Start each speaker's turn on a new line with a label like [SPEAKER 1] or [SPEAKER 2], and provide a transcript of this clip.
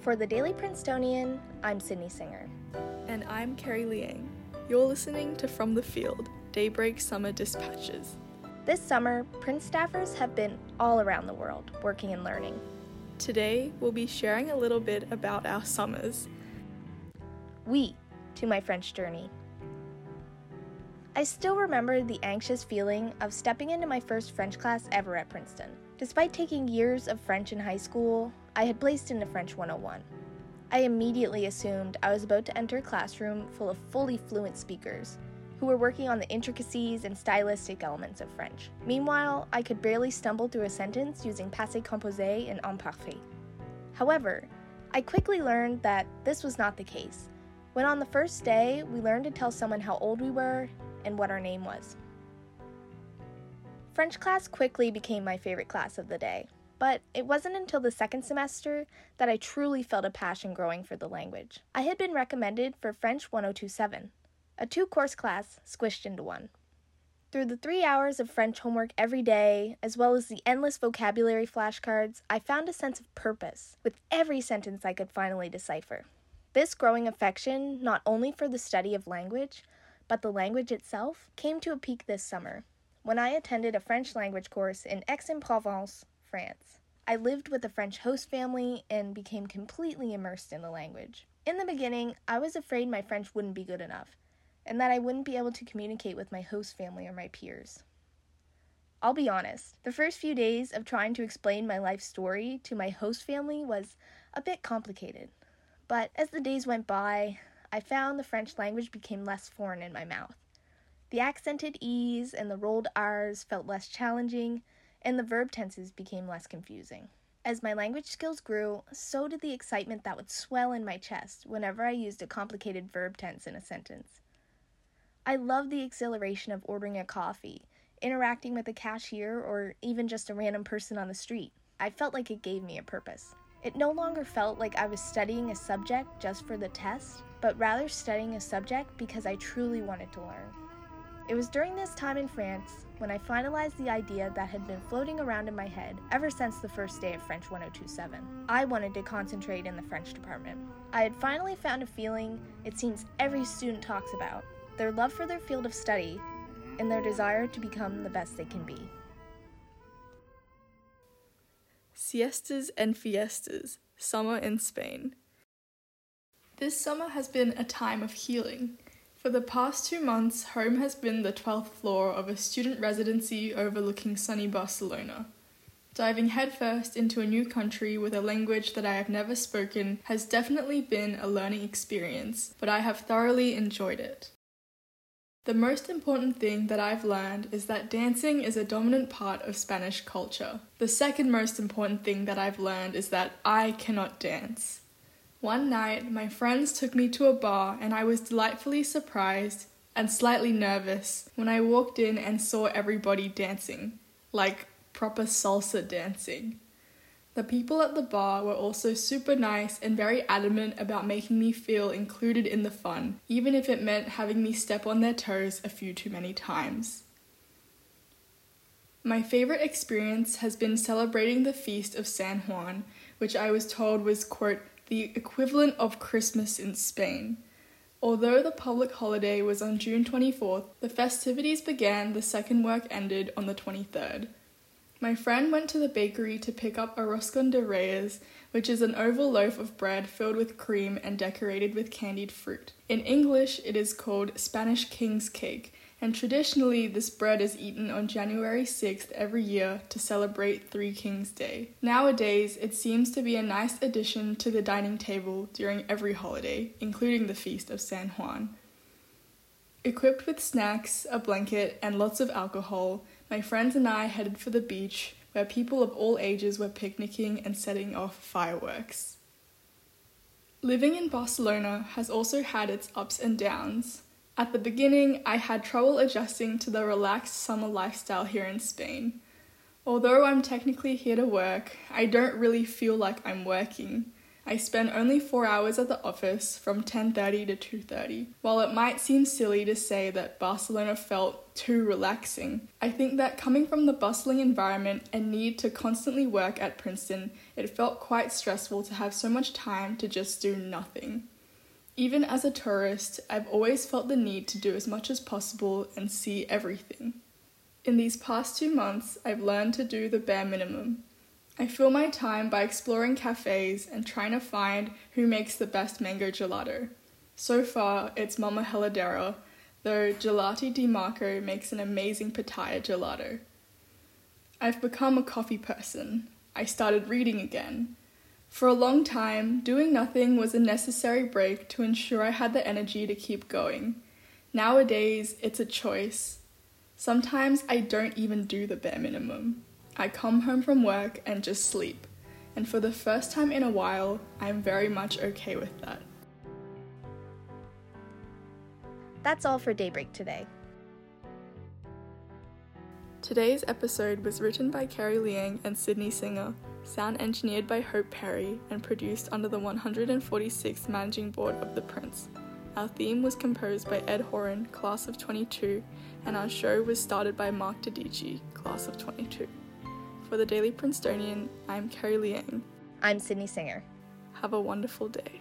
[SPEAKER 1] For the Daily Princetonian, I'm Sydney Singer.
[SPEAKER 2] And I'm Carrie Liang. You're listening to From the Field Daybreak Summer Dispatches.
[SPEAKER 1] This summer, Prince staffers have been all around the world working and learning.
[SPEAKER 2] Today, we'll be sharing a little bit about our summers.
[SPEAKER 1] Oui, to my French journey. I still remember the anxious feeling of stepping into my first French class ever at Princeton. Despite taking years of French in high school, I had placed into French 101. I immediately assumed I was about to enter a classroom full of fully fluent speakers who were working on the intricacies and stylistic elements of French. Meanwhile, I could barely stumble through a sentence using passé composé and imparfait. However, I quickly learned that this was not the case. When on the first day, we learned to tell someone how old we were and what our name was. French class quickly became my favorite class of the day, but it wasn't until the second semester that I truly felt a passion growing for the language. I had been recommended for French 1027, a two course class squished into one. Through the three hours of French homework every day, as well as the endless vocabulary flashcards, I found a sense of purpose with every sentence I could finally decipher. This growing affection, not only for the study of language, but the language itself, came to a peak this summer when I attended a French language course in Aix-en-Provence, France. I lived with a French host family and became completely immersed in the language. In the beginning, I was afraid my French wouldn't be good enough, and that I wouldn't be able to communicate with my host family or my peers. I'll be honest, the first few days of trying to explain my life story to my host family was a bit complicated. But as the days went by, I found the French language became less foreign in my mouth. The accented E's and the rolled R's felt less challenging, and the verb tenses became less confusing. As my language skills grew, so did the excitement that would swell in my chest whenever I used a complicated verb tense in a sentence. I loved the exhilaration of ordering a coffee, interacting with a cashier, or even just a random person on the street. I felt like it gave me a purpose. It no longer felt like I was studying a subject just for the test, but rather studying a subject because I truly wanted to learn. It was during this time in France when I finalized the idea that had been floating around in my head ever since the first day of French 1027. I wanted to concentrate in the French department. I had finally found a feeling it seems every student talks about their love for their field of study and their desire to become the best they can be.
[SPEAKER 2] Siestas and Fiestas, Summer in Spain. This summer has been a time of healing. For the past two months, home has been the 12th floor of a student residency overlooking sunny Barcelona. Diving headfirst into a new country with a language that I have never spoken has definitely been a learning experience, but I have thoroughly enjoyed it. The most important thing that I've learned is that dancing is a dominant part of Spanish culture. The second most important thing that I've learned is that I cannot dance. One night, my friends took me to a bar, and I was delightfully surprised and slightly nervous when I walked in and saw everybody dancing, like proper salsa dancing. The people at the bar were also super nice and very adamant about making me feel included in the fun, even if it meant having me step on their toes a few too many times. My favorite experience has been celebrating the feast of San Juan, which I was told was, quote, the equivalent of Christmas in Spain. Although the public holiday was on June 24th, the festivities began the second work ended on the 23rd. My friend went to the bakery to pick up a roscon de reyes, which is an oval loaf of bread filled with cream and decorated with candied fruit. In English, it is called Spanish King's Cake, and traditionally this bread is eaten on January 6th every year to celebrate Three Kings Day. Nowadays, it seems to be a nice addition to the dining table during every holiday, including the feast of San Juan. Equipped with snacks, a blanket, and lots of alcohol, my friends and I headed for the beach where people of all ages were picnicking and setting off fireworks. Living in Barcelona has also had its ups and downs. At the beginning, I had trouble adjusting to the relaxed summer lifestyle here in Spain. Although I'm technically here to work, I don't really feel like I'm working. I spend only 4 hours at the office from 10:30 to 2:30. While it might seem silly to say that Barcelona felt too relaxing, I think that coming from the bustling environment and need to constantly work at Princeton, it felt quite stressful to have so much time to just do nothing. Even as a tourist, I've always felt the need to do as much as possible and see everything. In these past two months, I've learned to do the bare minimum. I fill my time by exploring cafes and trying to find who makes the best mango gelato. So far, it's Mama Heladera, though Gelati Di Marco makes an amazing pitaya gelato. I've become a coffee person. I started reading again. For a long time, doing nothing was a necessary break to ensure I had the energy to keep going. Nowadays, it's a choice. Sometimes I don't even do the bare minimum. I come home from work and just sleep, and for the first time in a while, I'm very much okay with that.
[SPEAKER 1] That's all for Daybreak today.
[SPEAKER 2] Today's episode was written by Carrie Liang and Sydney Singer sound engineered by Hope Perry, and produced under the 146th Managing Board of The Prince. Our theme was composed by Ed Horan, Class of 22, and our show was started by Mark Dedici, Class of 22. For the Daily Princetonian, I'm Carrie Liang.
[SPEAKER 1] I'm Sydney Singer.
[SPEAKER 2] Have a wonderful day.